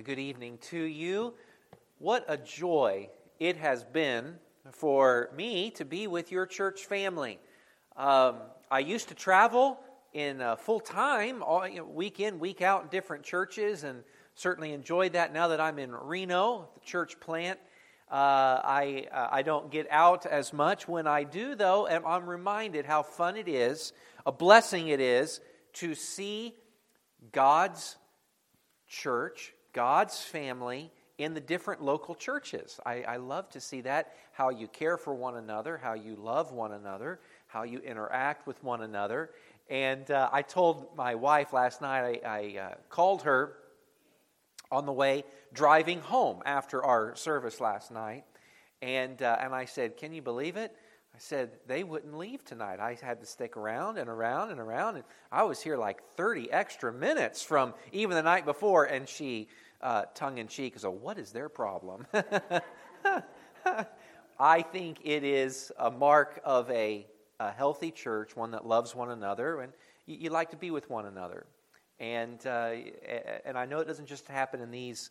a good evening to you. What a joy it has been for me to be with your church family. Um, I used to travel in uh, full time, all, you know, week in, week out in different churches, and certainly enjoyed that. Now that I'm in Reno, the church plant, uh, I, uh, I don't get out as much. When I do, though, I'm reminded how fun it is, a blessing it is, to see God's church God's family in the different local churches. I, I, love to see that, how you care for one another, how you love one another, how you interact with one another. And uh, I told my wife last night, I, I uh, called her on the way driving home after our service last night. And, uh, and I said, Can you believe it? I said, they wouldn't leave tonight. I had to stick around and around and around. And I was here like 30 extra minutes from even the night before. And she, uh, tongue in cheek, so what is their problem? I think it is a mark of a, a, healthy church, one that loves one another, and you, you like to be with one another. And, uh, and I know it doesn't just happen in these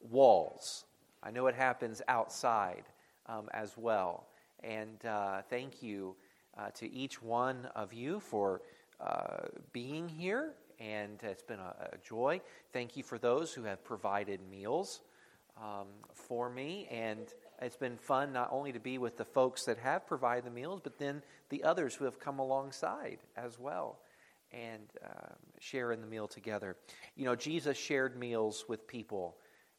walls, I know it happens outside um, as well. And uh, thank you uh, to each one of you for uh, being here. And it's been a, a, joy. Thank you for those who have provided meals um, for me. And it's been fun not only to be with the folks that have provided the meals, but then the others who have come alongside as well and um, share in the meal together. You know, Jesus shared meals with people.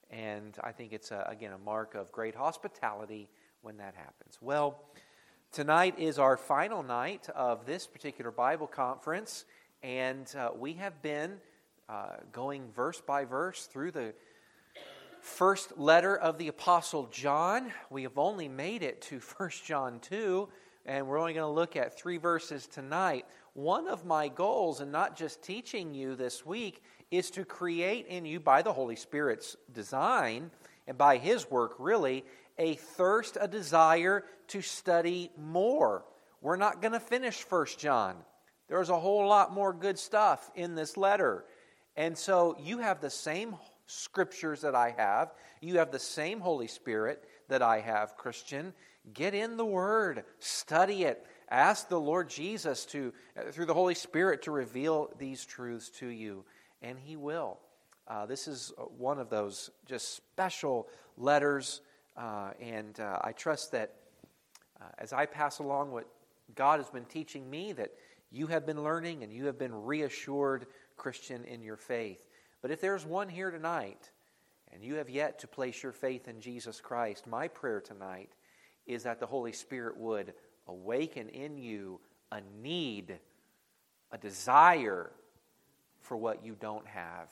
And I think it's, a, again, a mark of great hospitality when that happens. Well, tonight is our final night of this particular Bible conference, and uh, we have been uh, going verse by verse through the first letter of the Apostle John. We have only made it to 1 John 2, and we're only going to look at three verses tonight. One of my goals, and not just teaching you this week, is to create in you, by the Holy Spirit's design, and by His work really, a thirst, a desire to study more. We're not going to finish First John. There's a whole lot more good stuff in this letter. And so you have the same scriptures that I have. You have the same Holy Spirit that I have, Christian. Get in the Word, study it. Ask the Lord Jesus to, through the Holy Spirit, to reveal these truths to you, and He will. Uh, this is one of those just special letters uh, and uh, I trust that uh, as I pass along what God has been teaching me, that you have been learning and you have been reassured, Christian, in your faith. But if there's one here tonight and you have yet to place your faith in Jesus Christ, my prayer tonight is that the Holy Spirit would awaken in you a need, a desire for what you don't have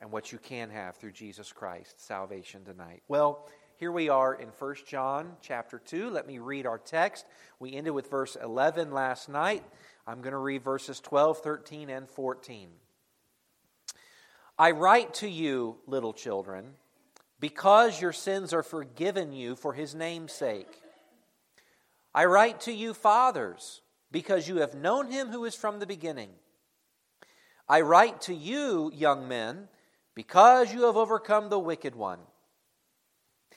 and what you can have through Jesus Christ, salvation tonight. Well, here we are in 1 John chapter 2. Let me read our text. We ended with verse 11 last night. I'm going to read verses 12, 13, and 14. I write to you, little children, because your sins are forgiven you for his name's sake. I write to you, fathers, because you have known him who is from the beginning. I write to you, young men, because you have overcome the wicked one.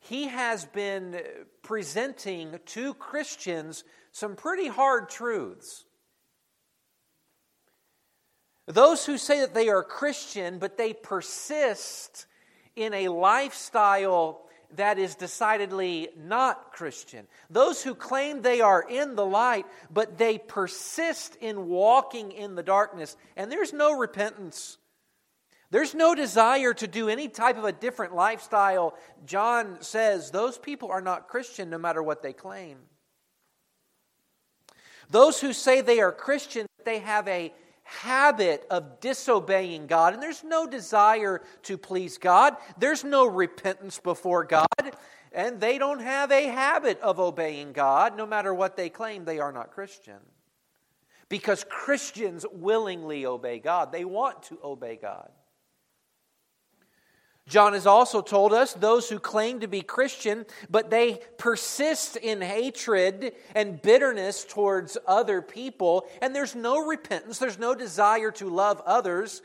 he has been presenting to Christians some pretty hard truths. Those who say that they are Christian, but they persist in a lifestyle that is decidedly not Christian. Those who claim they are in the light, but they persist in walking in the darkness, and there's no repentance. There's no desire to do any type of a different lifestyle. John says those people are not Christian no matter what they claim. Those who say they are Christian, they have a habit of disobeying God, and there's no desire to please God. There's no repentance before God. and they don't have a habit of obeying God, no matter what they claim, they are not Christian. Because Christians willingly obey God, they want to obey God. John has also told us those who claim to be Christian, but they persist in hatred and bitterness towards other people, and there's no repentance, there's no desire to love others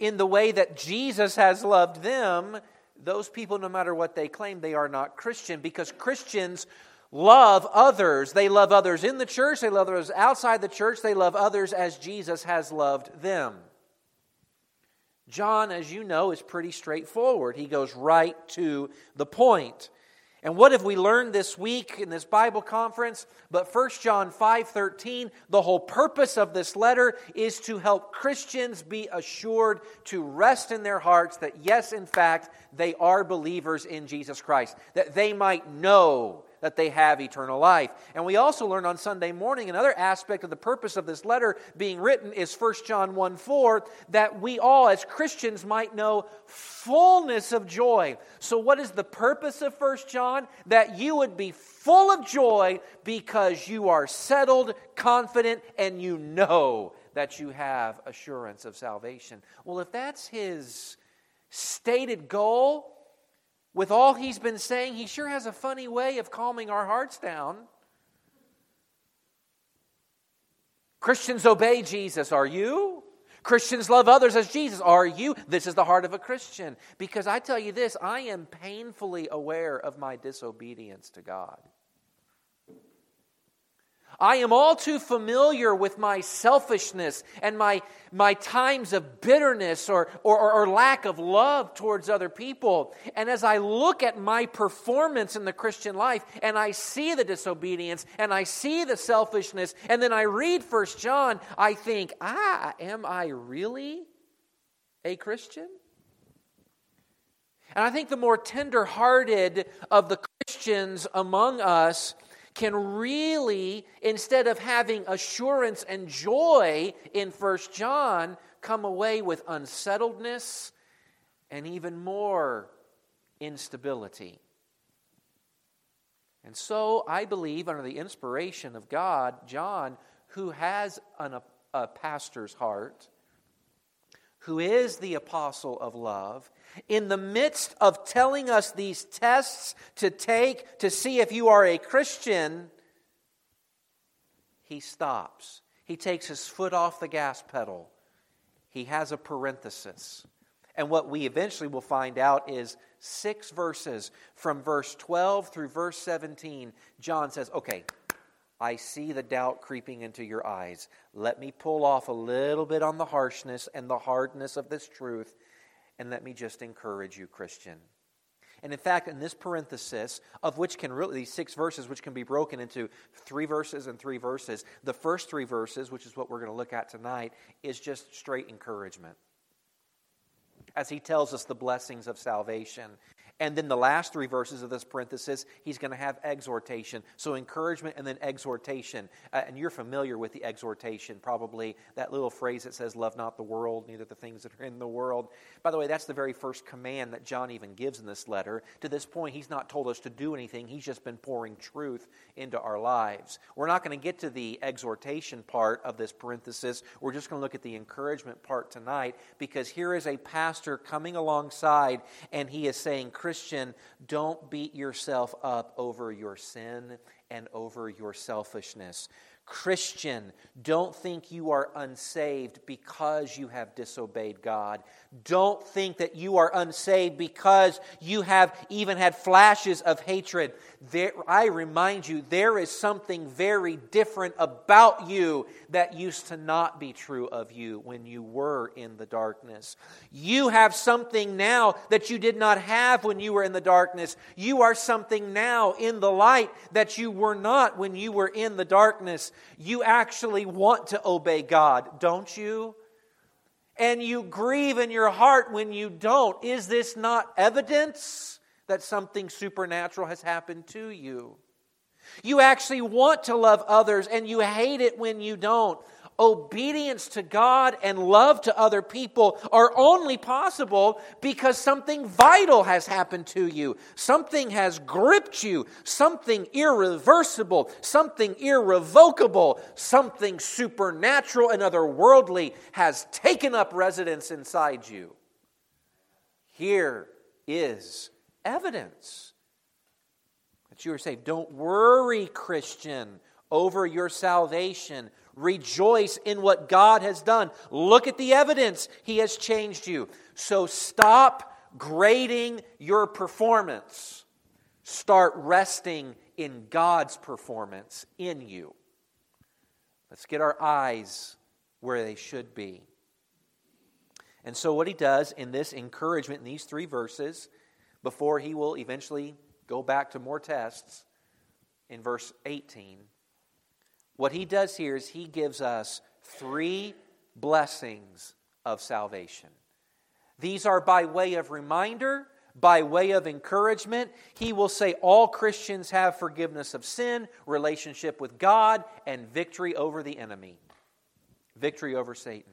in the way that Jesus has loved them, those people, no matter what they claim, they are not Christian because Christians love others. They love others in the church, they love others outside the church, they love others as Jesus has loved them. John, as you know, is pretty straightforward. He goes right to the point. And what have we learned this week in this Bible conference? But 1 John 5:13, the whole purpose of this letter is to help Christians be assured to rest in their hearts that yes, in fact, they are believers in Jesus Christ, that they might know that they have eternal life. And we also learned on Sunday morning another aspect of the purpose of this letter being written is 1 John 1 4, that we all as Christians might know fullness of joy. So, what is the purpose of 1 John? That you would be full of joy because you are settled, confident, and you know that you have assurance of salvation. Well, if that's his stated goal, with all he's been saying, he sure has a funny way of calming our hearts down. Christians obey Jesus. Are you? Christians love others as Jesus. Are you? This is the heart of a Christian. Because I tell you this, I am painfully aware of my disobedience to God. I am all too familiar with my selfishness and my, my times of bitterness or, or, or, lack of love towards other people. And as I look at my performance in the Christian life and I see the disobedience and I see the selfishness, and then I read First John, I think, ah, am I really a Christian? And I think the more tender hearted of the Christians among us can really, instead of having assurance and joy in First John, come away with unsettledness and even more instability. And so I believe, under the inspiration of God, John, who has an, a, a pastor's heart, who is the apostle of love, in the midst of telling us these tests to take to see if you are a Christian, he stops. He takes his foot off the gas pedal. He has a parenthesis. And what we eventually will find out is six verses from verse 12 through verse 17. John says, Okay, I see the doubt creeping into your eyes. Let me pull off a little bit on the harshness and the hardness of this truth and let me just encourage you, Christian. And in fact, in this parenthesis, of which can really, these six verses, which can be broken into three verses and three verses, the first three verses, which is what we're going to look at tonight, is just straight encouragement. As he tells us the blessings of salvation and then the last three verses of this parenthesis, he's going to have exhortation. So encouragement and then exhortation. Uh, and you're familiar with the exhortation, probably that little phrase that says, Love not the world, neither the things that are in the world. By the way, that's the very first command that John even gives in this letter. To this point, he's not told us to do anything, he's just been pouring truth into our lives. We're not going to get to the exhortation part of this parenthesis. We're just going to look at the encouragement part tonight because here is a pastor coming alongside and he is saying, Christian, don't beat yourself up over your sin and over your selfishness. Christian, don't think you are unsaved because you have disobeyed God. Don't think that you are unsaved because you have even had flashes of hatred. There, I remind you, there is something very different about you that used to not be true of you when you were in the darkness. You have something now that you did not have when you were in the darkness. You are something now in the light that you were not when you were in the darkness. You actually want to obey God, don't you? And you grieve in your heart when you don't. Is this not evidence? that something supernatural has happened to you. You actually want to love others and you hate it when you don't. Obedience to God and love to other people are only possible because something vital has happened to you. Something has gripped you. Something irreversible. Something irrevocable. Something supernatural and otherworldly has taken up residence inside you. Here is evidence that you are saved. Don't worry, Christian, over your salvation. Rejoice in what God has done. Look at the evidence. He has changed you. So stop grading your performance. Start resting in God's performance in you. Let's get our eyes where they should be. And so, what he does in this encouragement in these three verses, before he will eventually go back to more tests in verse 18, what he does here is he gives us three blessings of salvation. These are by way of reminder, by way of encouragement. He will say all Christians have forgiveness of sin, relationship with God, and victory over the enemy, victory over Satan.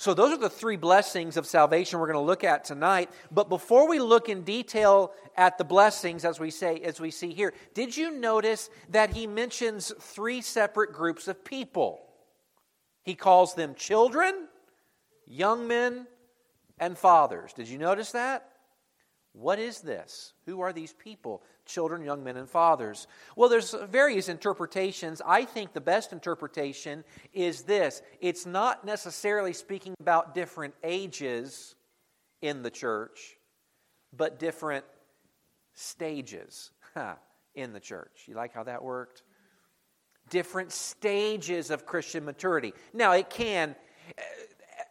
So, those are the three blessings of salvation we're going to look at tonight. But before we look in detail at the blessings, as we say, as we see here, did you notice that he mentions three separate groups of people? He calls them children, young men, and fathers. Did you notice that? What is this? Who are these people? Children, young men, and fathers. Well, there's various interpretations. I think the best interpretation is this it's not necessarily speaking about different ages in the church, but different stages in the church. You like how that worked? Different stages of Christian maturity. Now, it can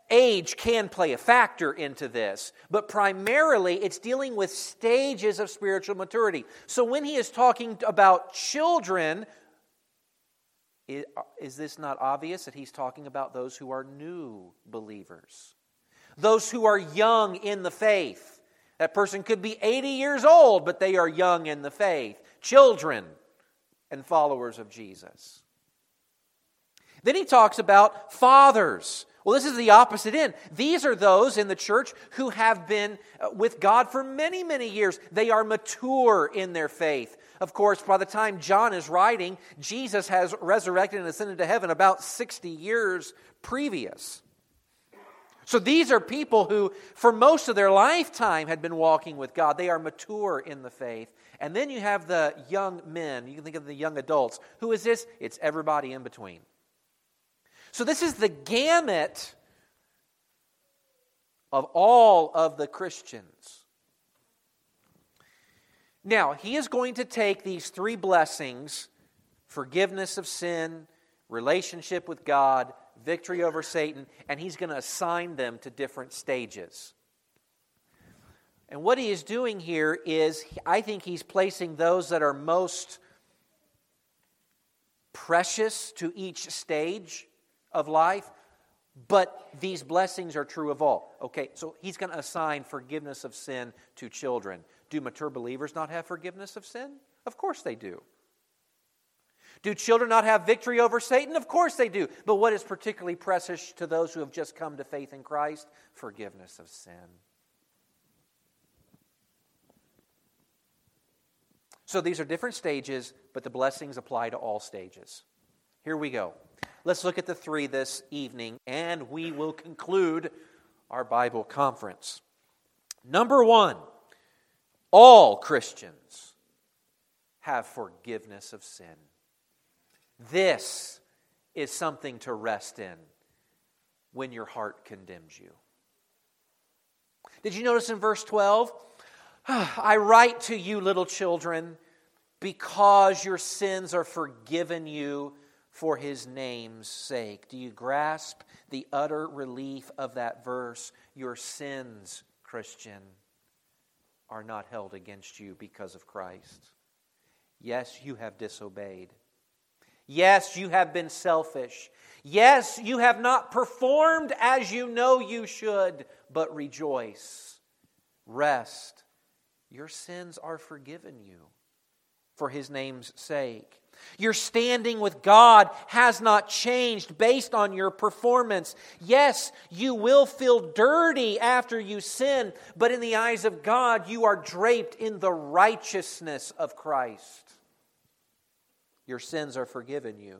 age can play a factor into this, but primarily it's dealing with stages of spiritual maturity. So when he is talking about children, is this not obvious that he's talking about those who are new believers? Those who are young in the faith. That person could be 80 years old, but they are young in the faith. Children and followers of Jesus. Then he talks about fathers. Well, this is the opposite end. These are those in the church who have been uh, with God for many, many years. They are mature in their faith. Of course, by the time John is writing, Jesus has resurrected and ascended to heaven about 60 years previous. So these are people who, for most of their lifetime, had been walking with God. They are mature in the faith. And then you have the young men. You can think of the young adults. Who is this? It's everybody in between. So, this is the gamut of all of the Christians. Now, he is going to take these three blessings forgiveness of sin, relationship with God, victory over Satan, and he's going to assign them to different stages. And what he is doing here is, I think he's placing those that are most precious to each stage of life, but these blessings are true of all. Okay, so he's going to assign forgiveness of sin to children. Do mature believers not have forgiveness of sin? Of course they do. Do children not have victory over Satan? Of course they do. But what is particularly precious to those who have just come to faith in Christ? Forgiveness of sin. So these are different stages, but the blessings apply to all stages. Here we go. Let's look at the three this evening, and we will conclude our Bible conference. Number one, all Christians have forgiveness of sin. This is something to rest in when your heart condemns you. Did you notice in verse 12? I write to you, little children, because your sins are forgiven you for his name's sake. Do you grasp the utter relief of that verse? Your sins, Christian, are not held against you because of Christ. Yes, you have disobeyed. Yes, you have been selfish. Yes, you have not performed as you know you should, but rejoice. Rest. Your sins are forgiven you for his name's sake. Your standing with God has not changed based on your performance. Yes, you will feel dirty after you sin, but in the eyes of God, you are draped in the righteousness of Christ. Your sins are forgiven you.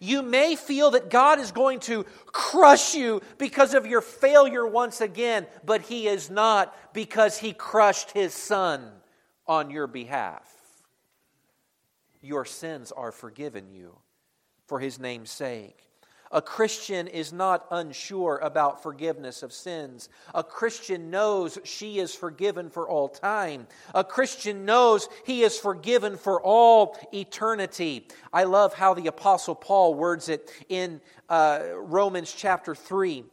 You may feel that God is going to crush you because of your failure once again, but He is not because He crushed His Son on your behalf your sins are forgiven you for his name's sake. A Christian is not unsure about forgiveness of sins. A Christian knows she is forgiven for all time. A Christian knows he is forgiven for all eternity. I love how the Apostle Paul words it in uh, Romans chapter 3,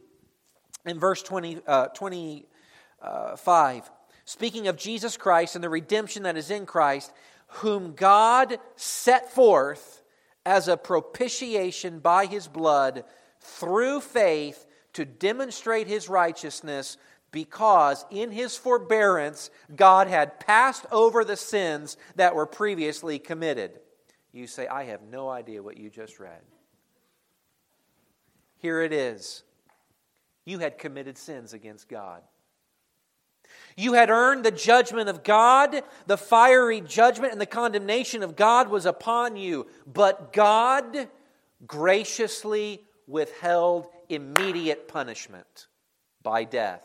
in verse 20, uh, 25. Speaking of Jesus Christ and the redemption that is in Christ, whom God set forth as a propitiation by his blood through faith to demonstrate his righteousness because in his forbearance God had passed over the sins that were previously committed. You say, I have no idea what you just read. Here it is. You had committed sins against God. You had earned the judgment of God. The fiery judgment and the condemnation of God was upon you. But God graciously withheld immediate punishment by death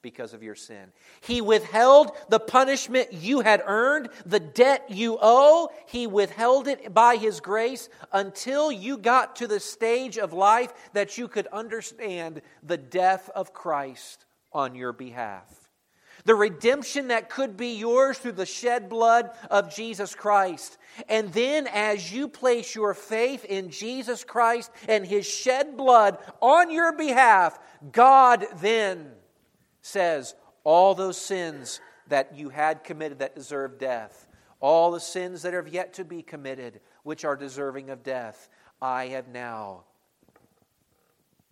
because of your sin. He withheld the punishment you had earned, the debt you owe. He withheld it by His grace until you got to the stage of life that you could understand the death of Christ on your behalf the redemption that could be yours through the shed blood of Jesus Christ. And then, as you place your faith in Jesus Christ and his shed blood on your behalf, God then says, All those sins that you had committed that deserve death, all the sins that have yet to be committed, which are deserving of death, I have now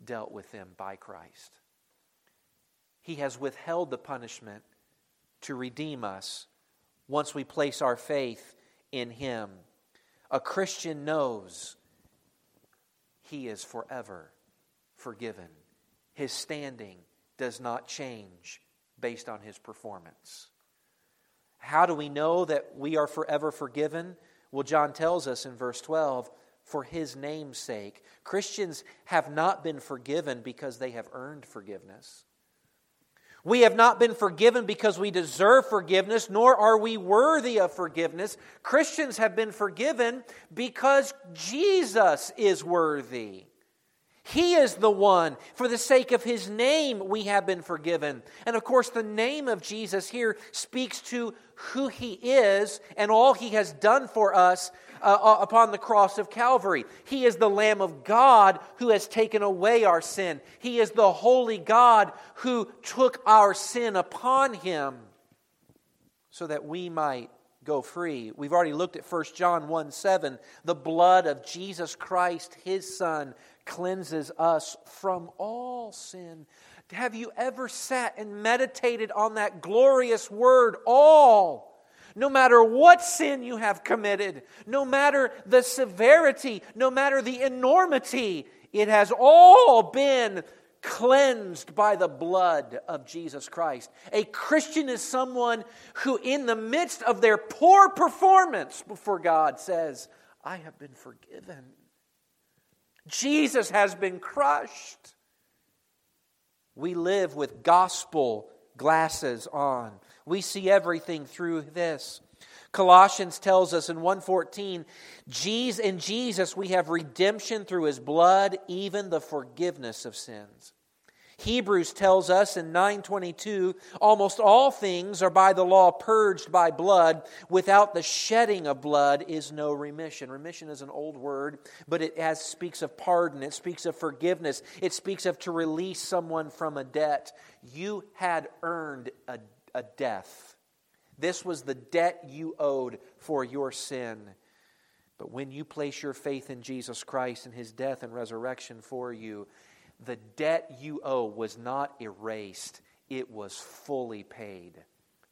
dealt with them by Christ. He has withheld the punishment to redeem us once we place our faith in Him. A Christian knows he is forever forgiven. His standing does not change based on his performance. How do we know that we are forever forgiven? Well, John tells us in verse 12, for his name's sake. Christians have not been forgiven because they have earned forgiveness. We have not been forgiven because we deserve forgiveness, nor are we worthy of forgiveness. Christians have been forgiven because Jesus is worthy. He is the one. For the sake of his name, we have been forgiven. And of course, the name of Jesus here speaks to who he is and all he has done for us uh, uh, upon the cross of Calvary. He is the Lamb of God who has taken away our sin. He is the holy God who took our sin upon him so that we might go free. We've already looked at 1 John 1 7. The blood of Jesus Christ, his Son, cleanses us from all sin. Have you ever sat and meditated on that glorious word, all? No matter what sin you have committed, no matter the severity, no matter the enormity, it has all been cleansed by the blood of Jesus Christ. A Christian is someone who, in the midst of their poor performance before God, says, I have been forgiven. Jesus has been crushed. We live with gospel glasses on. We see everything through this. Colossians tells us in 1:14, in Jesus we have redemption through his blood, even the forgiveness of sins. Hebrews tells us in 922 almost all things are by the law purged by blood. Without the shedding of blood is no remission. Remission is an old word, but it speaks of pardon, it speaks of forgiveness, it speaks of to release someone from a debt. You had earned a, a death. This was the debt you owed for your sin. But when you place your faith in Jesus Christ and his death and resurrection for you, the debt you owe was not erased, it was fully paid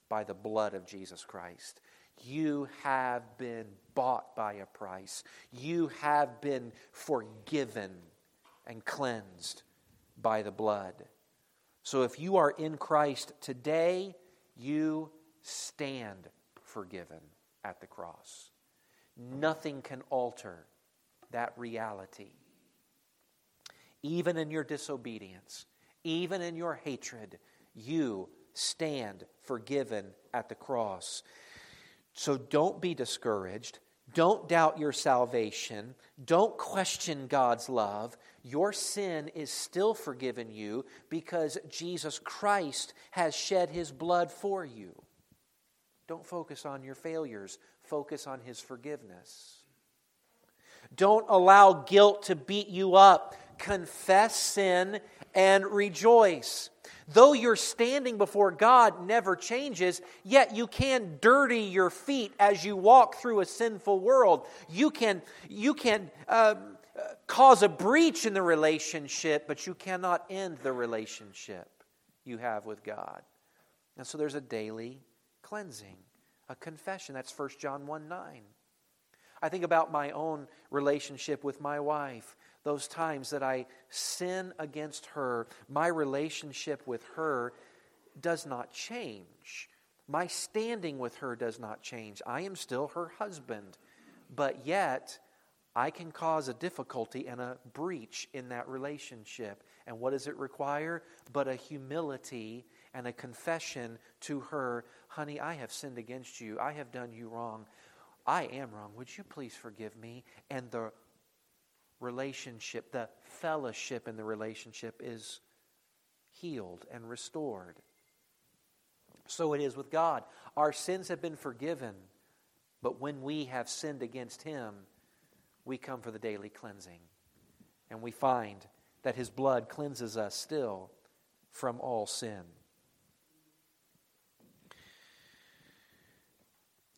by the blood of Jesus Christ. You have been bought by a price. You have been forgiven and cleansed by the blood. So if you are in Christ today, you stand forgiven at the cross. Nothing can alter that reality. Even in your disobedience, even in your hatred, you stand forgiven at the cross. So don't be discouraged. Don't doubt your salvation. Don't question God's love. Your sin is still forgiven you because Jesus Christ has shed his blood for you. Don't focus on your failures, focus on his forgiveness. Don't allow guilt to beat you up. Confess sin and rejoice. Though your standing before God never changes, yet you can dirty your feet as you walk through a sinful world. You can, you can uh, cause a breach in the relationship, but you cannot end the relationship you have with God. And so there's a daily cleansing, a confession. That's 1 John 1 9. I think about my own relationship with my wife those times that I sin against her, my relationship with her does not change. My standing with her does not change. I am still her husband. But yet, I can cause a difficulty and a breach in that relationship. And what does it require? But a humility and a confession to her Honey, I have sinned against you. I have done you wrong. I am wrong. Would you please forgive me? And the relationship, the fellowship in the relationship is healed and restored. So it is with God. Our sins have been forgiven, but when we have sinned against Him, we come for the daily cleansing. And we find that His blood cleanses us still from all sin.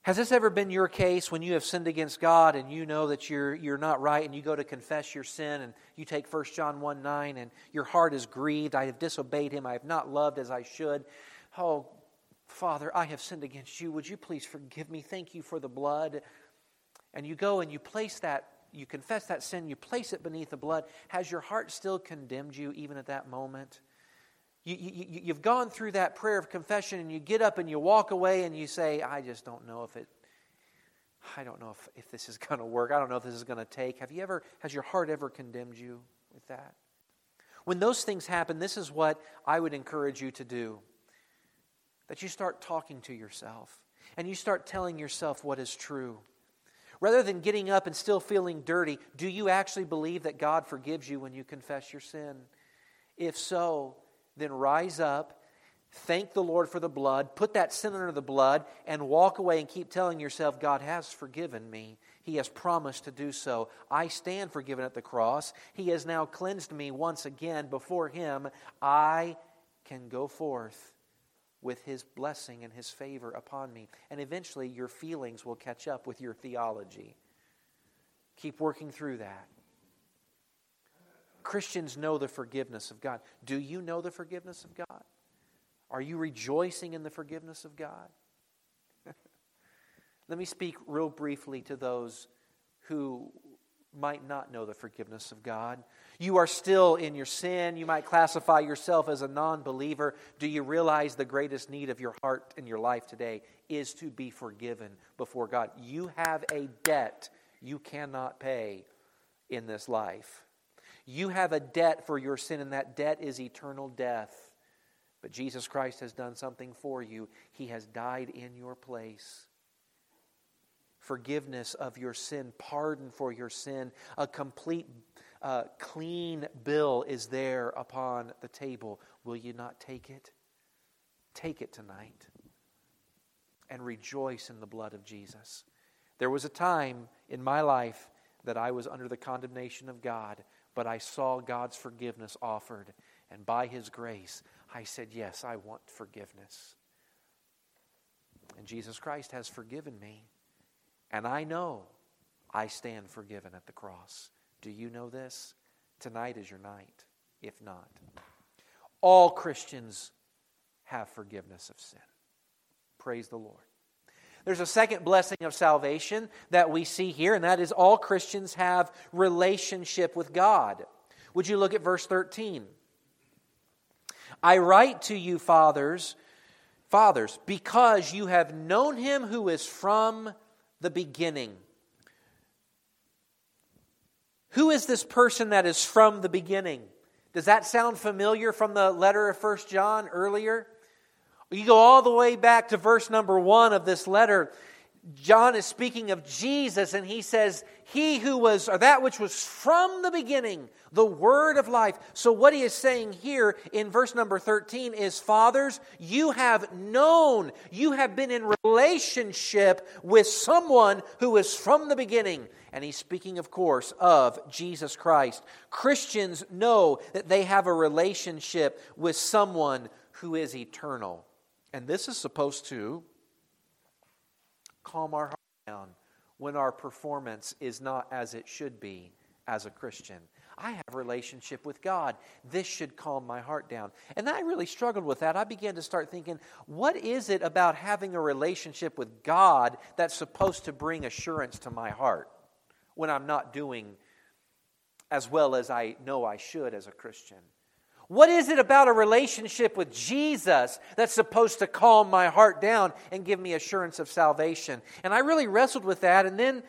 Has this ever been your case when you have sinned against God and you know that you're, you're not right and you go to confess your sin and you take 1 John 1 9 and your heart is grieved? I have disobeyed him. I have not loved as I should. Oh, Father, I have sinned against you. Would you please forgive me? Thank you for the blood. And you go and you place that, you confess that sin, you place it beneath the blood. Has your heart still condemned you even at that moment? You, you, you've gone through that prayer of confession and you get up and you walk away and you say, I just don't know if it, I don't know if, if this is going to work. I don't know if this is going to take. Have you ever, has your heart ever condemned you with that? When those things happen, this is what I would encourage you to do that you start talking to yourself and you start telling yourself what is true. Rather than getting up and still feeling dirty, do you actually believe that God forgives you when you confess your sin? If so, then rise up, thank the Lord for the blood, put that sin under the blood, and walk away and keep telling yourself, God has forgiven me. He has promised to do so. I stand forgiven at the cross. He has now cleansed me once again before Him. I can go forth with His blessing and His favor upon me. And eventually, your feelings will catch up with your theology. Keep working through that. Christians know the forgiveness of God. Do you know the forgiveness of God? Are you rejoicing in the forgiveness of God? Let me speak real briefly to those who might not know the forgiveness of God. You are still in your sin. You might classify yourself as a non believer. Do you realize the greatest need of your heart and your life today is to be forgiven before God? You have a debt you cannot pay in this life. You have a debt for your sin, and that debt is eternal death. But Jesus Christ has done something for you. He has died in your place. Forgiveness of your sin, pardon for your sin, a complete, uh, clean bill is there upon the table. Will you not take it? Take it tonight and rejoice in the blood of Jesus. There was a time in my life that I was under the condemnation of God but I saw God's forgiveness offered. And by His grace, I said, Yes, I want forgiveness. And Jesus Christ has forgiven me. And I know I stand forgiven at the cross. Do you know this? Tonight is your night, if not. All Christians have forgiveness of sin. Praise the Lord. There's a second blessing of salvation that we see here, and that is all Christians have relationship with God. Would you look at verse 13? I write to you, fathers, fathers, because you have known him who is from the beginning. Who is this person that is from the beginning? Does that sound familiar from the letter of First John earlier? You go all the way back to verse number one of this letter. John is speaking of Jesus, and he says, He who was, or that which was from the beginning, the word of life. So, what he is saying here in verse number 13 is, Fathers, you have known, you have been in relationship with someone who is from the beginning. And he's speaking, of course, of Jesus Christ. Christians know that they have a relationship with someone who is eternal. And this is supposed to calm our heart down when our performance is not as it should be as a Christian. I have a relationship with God. This should calm my heart down. And I really struggled with that. I began to start thinking, what is it about having a relationship with God that's supposed to bring assurance to my heart when I'm not doing as well as I know I should as a Christian? What is it about a relationship with Jesus that's supposed to calm my heart down and give me assurance of salvation? And I really wrestled with that, and then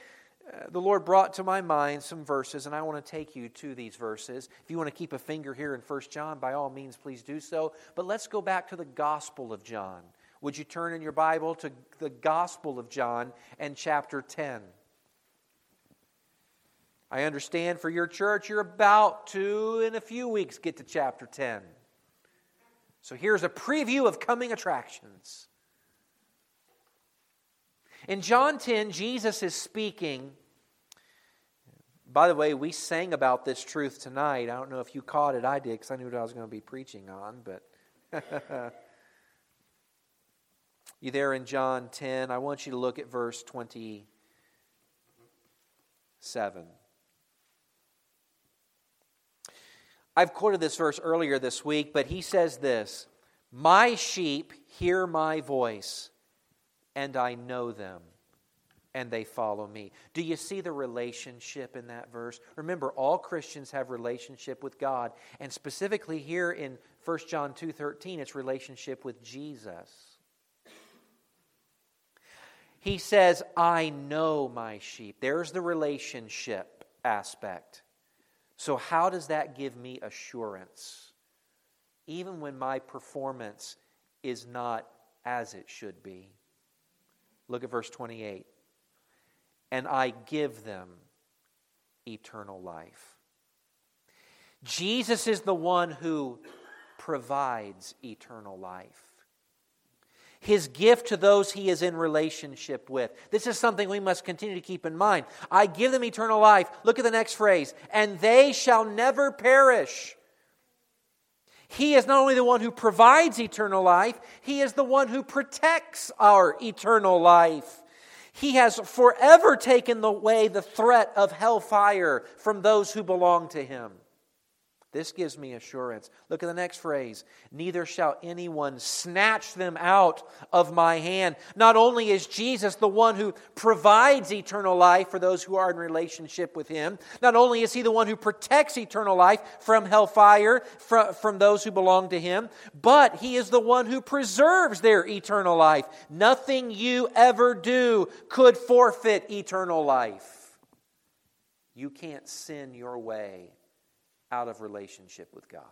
uh, the Lord brought to my mind some verses, and I want to take you to these verses. If you want to keep a finger here in 1 John, by all means, please do so. But let's go back to the Gospel of John. Would you turn in your Bible to the Gospel of John and chapter 10? I understand for your church, you're about to, in a few weeks, get to chapter 10. So here's a preview of coming attractions. In John 10, Jesus is speaking. By the way, we sang about this truth tonight. I don't know if you caught it. I did because I knew what I was going to be preaching on. But you there in John 10? I want you to look at verse 27. I've quoted this verse earlier this week, but he says this My sheep hear my voice, and I know them, and they follow me. Do you see the relationship in that verse? Remember, all Christians have relationship with God, and specifically here in 1 John 2:13, it's relationship with Jesus. He says, I know my sheep. There's the relationship aspect. So, how does that give me assurance? Even when my performance is not as it should be. Look at verse 28. And I give them eternal life. Jesus is the one who provides eternal life his gift to those he is in relationship with. This is something we must continue to keep in mind. I give them eternal life. Look at the next phrase, and they shall never perish. He is not only the one who provides eternal life, he is the one who protects our eternal life. He has forever taken away the threat of hellfire from those who belong to him. This gives me assurance. Look at the next phrase. Neither shall anyone snatch them out of my hand. Not only is Jesus the one who provides eternal life for those who are in relationship with him, not only is he the one who protects eternal life from hellfire, from, from those who belong to him, but he is the one who preserves their eternal life. Nothing you ever do could forfeit eternal life. You can't sin your way out of relationship with God.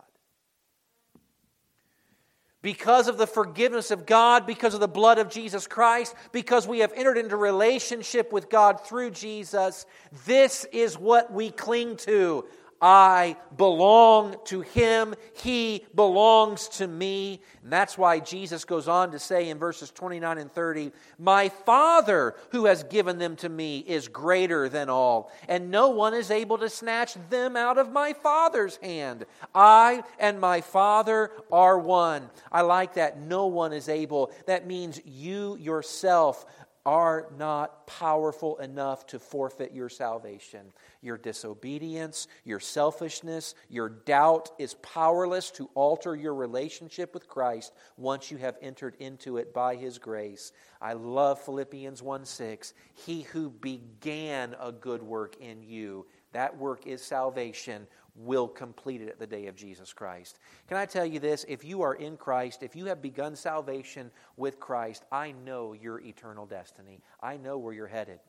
Because of the forgiveness of God, because of the blood of Jesus Christ, because we have entered into relationship with God through Jesus, this is what we cling to. I belong to him. He belongs to me. And that's why Jesus goes on to say in verses 29 and 30 My Father who has given them to me is greater than all, and no one is able to snatch them out of my Father's hand. I and my Father are one. I like that. No one is able. That means you yourself are not powerful enough to forfeit your salvation. Your disobedience, your selfishness, your doubt is powerless to alter your relationship with Christ once you have entered into it by His grace. I love Philippians 1 6. He who began a good work in you, that work is salvation, will complete it at the day of Jesus Christ. Can I tell you this? If you are in Christ, if you have begun salvation with Christ, I know your eternal destiny. I know where you're headed.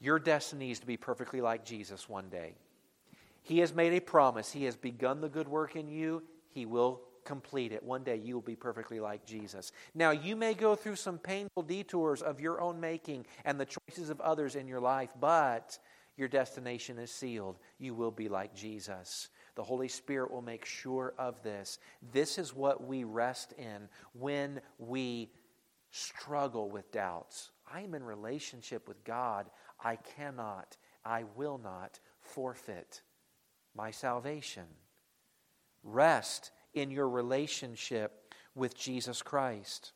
Your destiny is to be perfectly like Jesus one day. He has made a promise. He has begun the good work in you. He will complete it. One day you will be perfectly like Jesus. Now, you may go through some painful detours of your own making and the choices of others in your life, but your destination is sealed. You will be like Jesus. The Holy Spirit will make sure of this. This is what we rest in when we struggle with doubts. I am in relationship with God. I cannot, I will not forfeit my salvation. Rest in your relationship with Jesus Christ.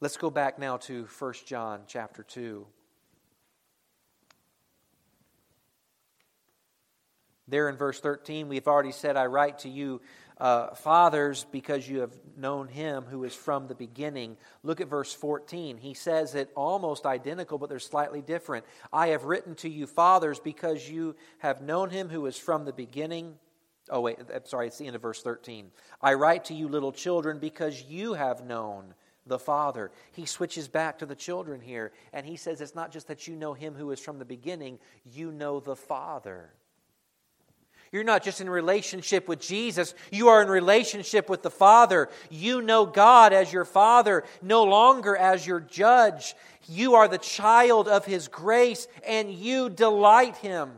Let's go back now to 1 John chapter 2. There in verse 13, we've already said, I write to you, uh, fathers, because you have known him who is from the beginning. Look at verse 14. He says it almost identical, but they're slightly different. I have written to you, fathers, because you have known him who is from the beginning. Oh, wait, I'm sorry, it's the end of verse 13. I write to you, little children, because you have known the Father. He switches back to the children here, and he says it's not just that you know him who is from the beginning, you know the Father. You're not just in relationship with Jesus, you are in relationship with the Father. You know God as your Father, no longer as your judge. You are the child of His grace, and you delight Him.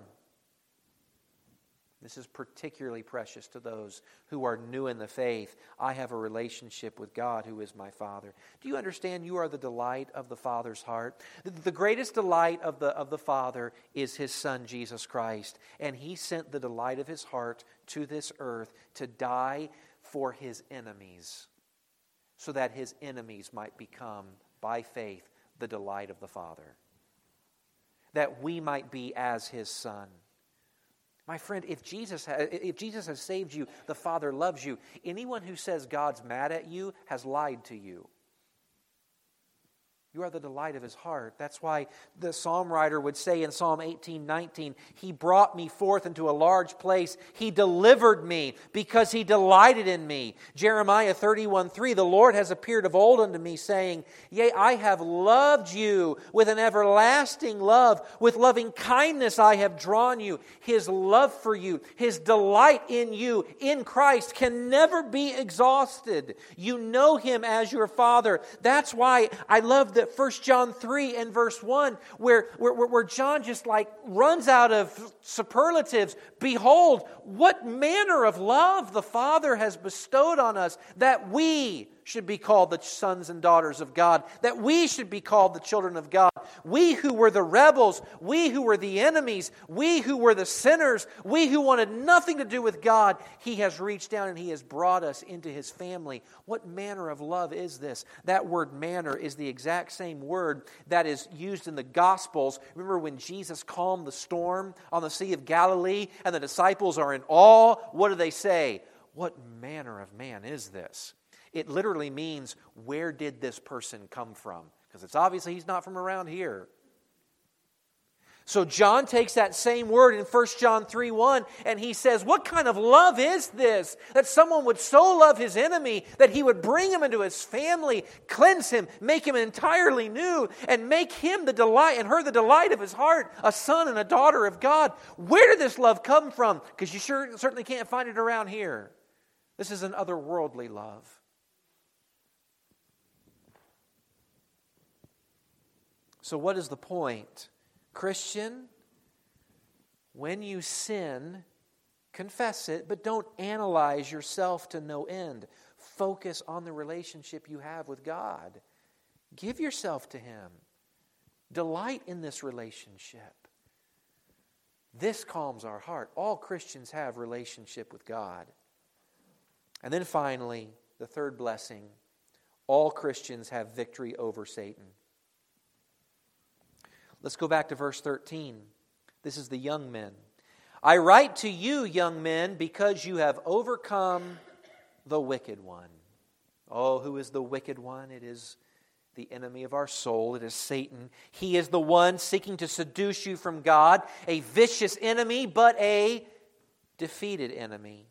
This is particularly precious to those who are new in the faith. I have a relationship with God who is my Father. Do you understand you are the delight of the Father's heart? The greatest delight of the, of the Father is His Son, Jesus Christ. And He sent the delight of His heart to this earth to die for His enemies, so that His enemies might become, by faith, the delight of the Father. That we might be as His Son. My friend, if Jesus, ha- if Jesus has saved you, the Father loves you. Anyone who says God's mad at you has lied to you. You are the delight of his heart. That's why the psalm writer would say in Psalm 18 19, He brought me forth into a large place. He delivered me because he delighted in me. Jeremiah 31 3, The Lord has appeared of old unto me, saying, Yea, I have loved you with an everlasting love. With loving kindness I have drawn you. His love for you, his delight in you, in Christ, can never be exhausted. You know him as your Father. That's why I love the that 1 John 3 and verse 1, where, where, where John just like runs out of superlatives. Behold, what manner of love the Father has bestowed on us that we should be called the sons and daughters of God, that we should be called the children of God. We who were the rebels, we who were the enemies, we who were the sinners, we who wanted nothing to do with God, He has reached down and He has brought us into His family. What manner of love is this? That word manner is the exact same word that is used in the Gospels. Remember when Jesus calmed the storm on the Sea of Galilee and the disciples are in awe? What do they say? What manner of man is this? It literally means, where did this person come from? Because it's obviously he's not from around here. So John takes that same word in 1 John 3 1 and he says, What kind of love is this? That someone would so love his enemy that he would bring him into his family, cleanse him, make him entirely new, and make him the delight and her the delight of his heart, a son and a daughter of God. Where did this love come from? Because you sure, certainly can't find it around here. This is an otherworldly love. So, what is the point? Christian, when you sin, confess it, but don't analyze yourself to no end. Focus on the relationship you have with God. Give yourself to Him. Delight in this relationship. This calms our heart. All Christians have relationship with God. And then finally, the third blessing all Christians have victory over Satan. Let's go back to verse 13. This is the young men. I write to you, young men, because you have overcome the wicked one. Oh, who is the wicked one? It is the enemy of our soul. It is Satan. He is the one seeking to seduce you from God, a vicious enemy, but a defeated enemy.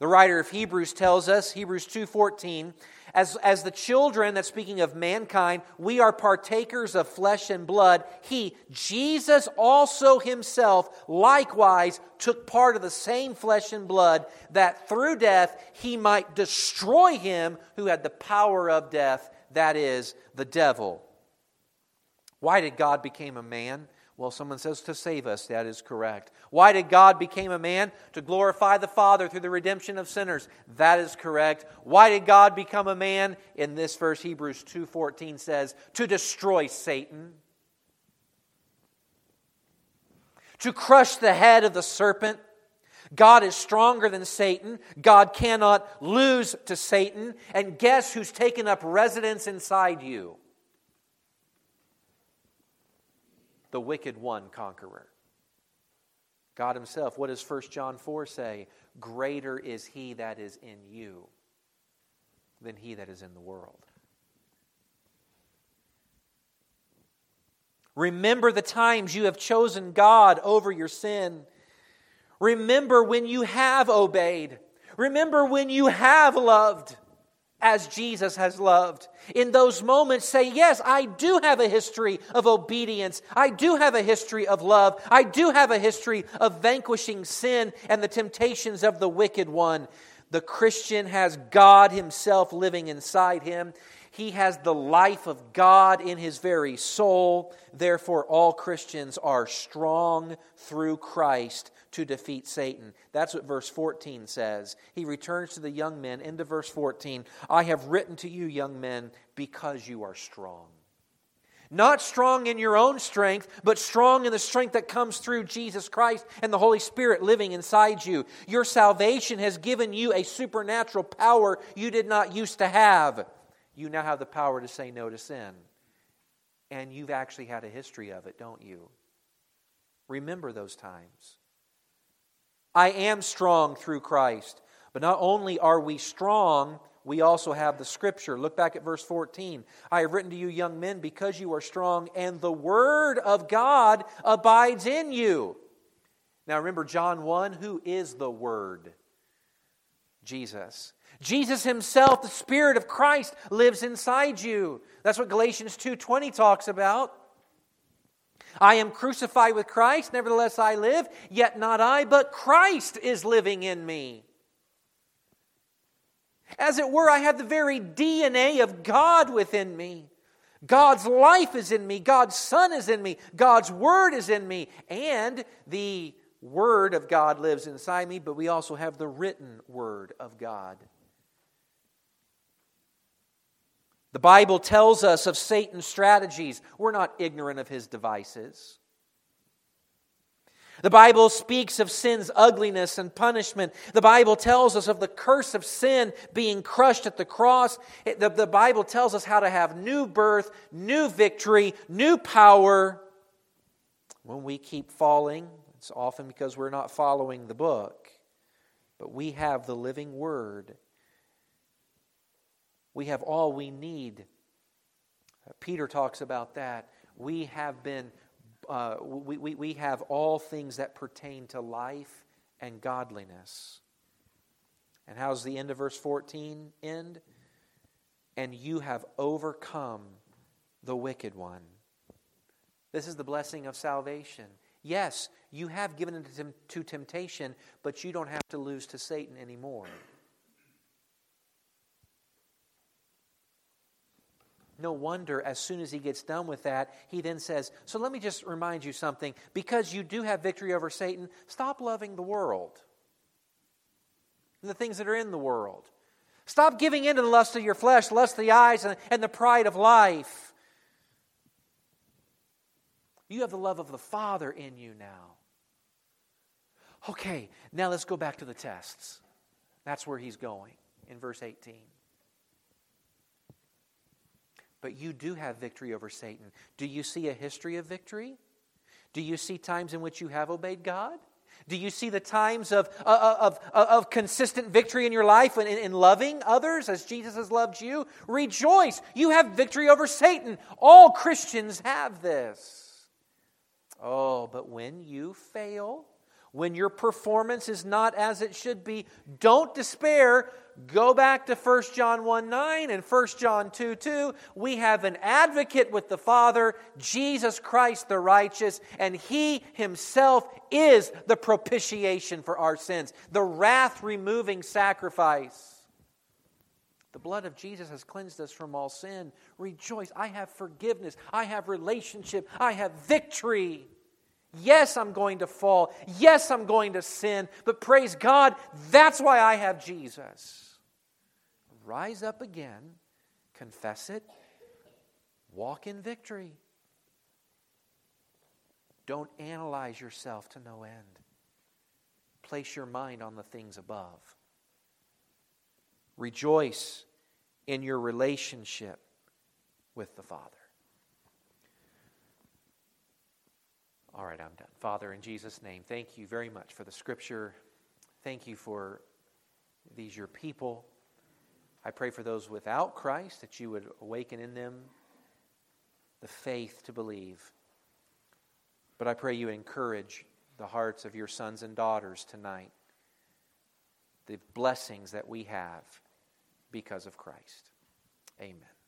The writer of Hebrews tells us, Hebrews 2:14, as, as the children, that's speaking of mankind, we are partakers of flesh and blood. He, Jesus also himself, likewise took part of the same flesh and blood, that through death he might destroy him who had the power of death, that is, the devil. Why did God become a man? Well, someone says to save us. That is correct. Why did God become a man? To glorify the Father through the redemption of sinners. That is correct. Why did God become a man? In this verse Hebrews 2:14 says, to destroy Satan. To crush the head of the serpent. God is stronger than Satan. God cannot lose to Satan. And guess who's taken up residence inside you? The wicked one conqueror. God Himself, what does 1 John 4 say? Greater is He that is in you than He that is in the world. Remember the times you have chosen God over your sin. Remember when you have obeyed. Remember when you have loved as Jesus has loved. In those moments, say, Yes, I do have a history of obedience. I do have a history of love. I do have a history of vanquishing sin and the temptations of the wicked one. The Christian has God Himself living inside him. He has the life of God in his very soul. Therefore, all Christians are strong through Christ to defeat Satan. That's what verse 14 says. He returns to the young men into verse 14 I have written to you, young men, because you are strong. Not strong in your own strength, but strong in the strength that comes through Jesus Christ and the Holy Spirit living inside you. Your salvation has given you a supernatural power you did not used to have. You now have the power to say no to sin. And you've actually had a history of it, don't you? Remember those times. I am strong through Christ. But not only are we strong, we also have the scripture. Look back at verse 14. I have written to you, young men, because you are strong, and the word of God abides in you. Now remember, John 1 who is the Word? Jesus. Jesus himself, the Spirit of Christ, lives inside you. That's what Galatians 2:20 talks about. I am crucified with Christ, nevertheless I live, yet not I, but Christ is living in me. As it were, I have the very DNA of God within me. God's life is in me, God's Son is in me, God's Word is in me, and the Word of God lives inside me, but we also have the written Word of God. The Bible tells us of Satan's strategies. We're not ignorant of his devices. The Bible speaks of sin's ugliness and punishment. The Bible tells us of the curse of sin being crushed at the cross. the, the Bible tells us how to have new birth, new victory, new power. When we keep falling, it's often because we're not following the book. But we have the living word we have all we need. Peter talks about that. We have been, uh, we, we, we have all things that pertain to life and godliness. And how's the end of verse 14 end? And you have overcome the wicked one. This is the blessing of salvation. Yes, you have given into to temptation, but you don't have to lose to Satan anymore. No wonder, as soon as he gets done with that, he then says, So let me just remind you something. Because you do have victory over Satan, stop loving the world and the things that are in the world. Stop giving in to the lust of your flesh, lust of the eyes, and the pride of life. You have the love of the Father in you now. Okay, now let's go back to the tests. That's where he's going in verse 18. But you do have victory over Satan. Do you see a history of victory? Do you see times in which you have obeyed God? Do you see the times of, uh, uh, of, of, uh, of consistent victory in your life in, in loving others as Jesus has loved you? Rejoice. You have victory over Satan. All Christians have this. Oh, but when you fail, when your performance is not as it should be, don't despair. Go back to 1 John 1 9 and 1 John 2 2. We have an advocate with the Father, Jesus Christ the righteous, and He Himself is the propitiation for our sins, the wrath removing sacrifice. The blood of Jesus has cleansed us from all sin. Rejoice. I have forgiveness. I have relationship. I have victory. Yes, I'm going to fall. Yes, I'm going to sin. But praise God, that's why I have Jesus. Rise up again, confess it, walk in victory. Don't analyze yourself to no end. Place your mind on the things above. Rejoice in your relationship with the Father. All right, I'm done. Father, in Jesus' name, thank you very much for the scripture. Thank you for these, your people. I pray for those without Christ that you would awaken in them the faith to believe. But I pray you encourage the hearts of your sons and daughters tonight, the blessings that we have because of Christ. Amen.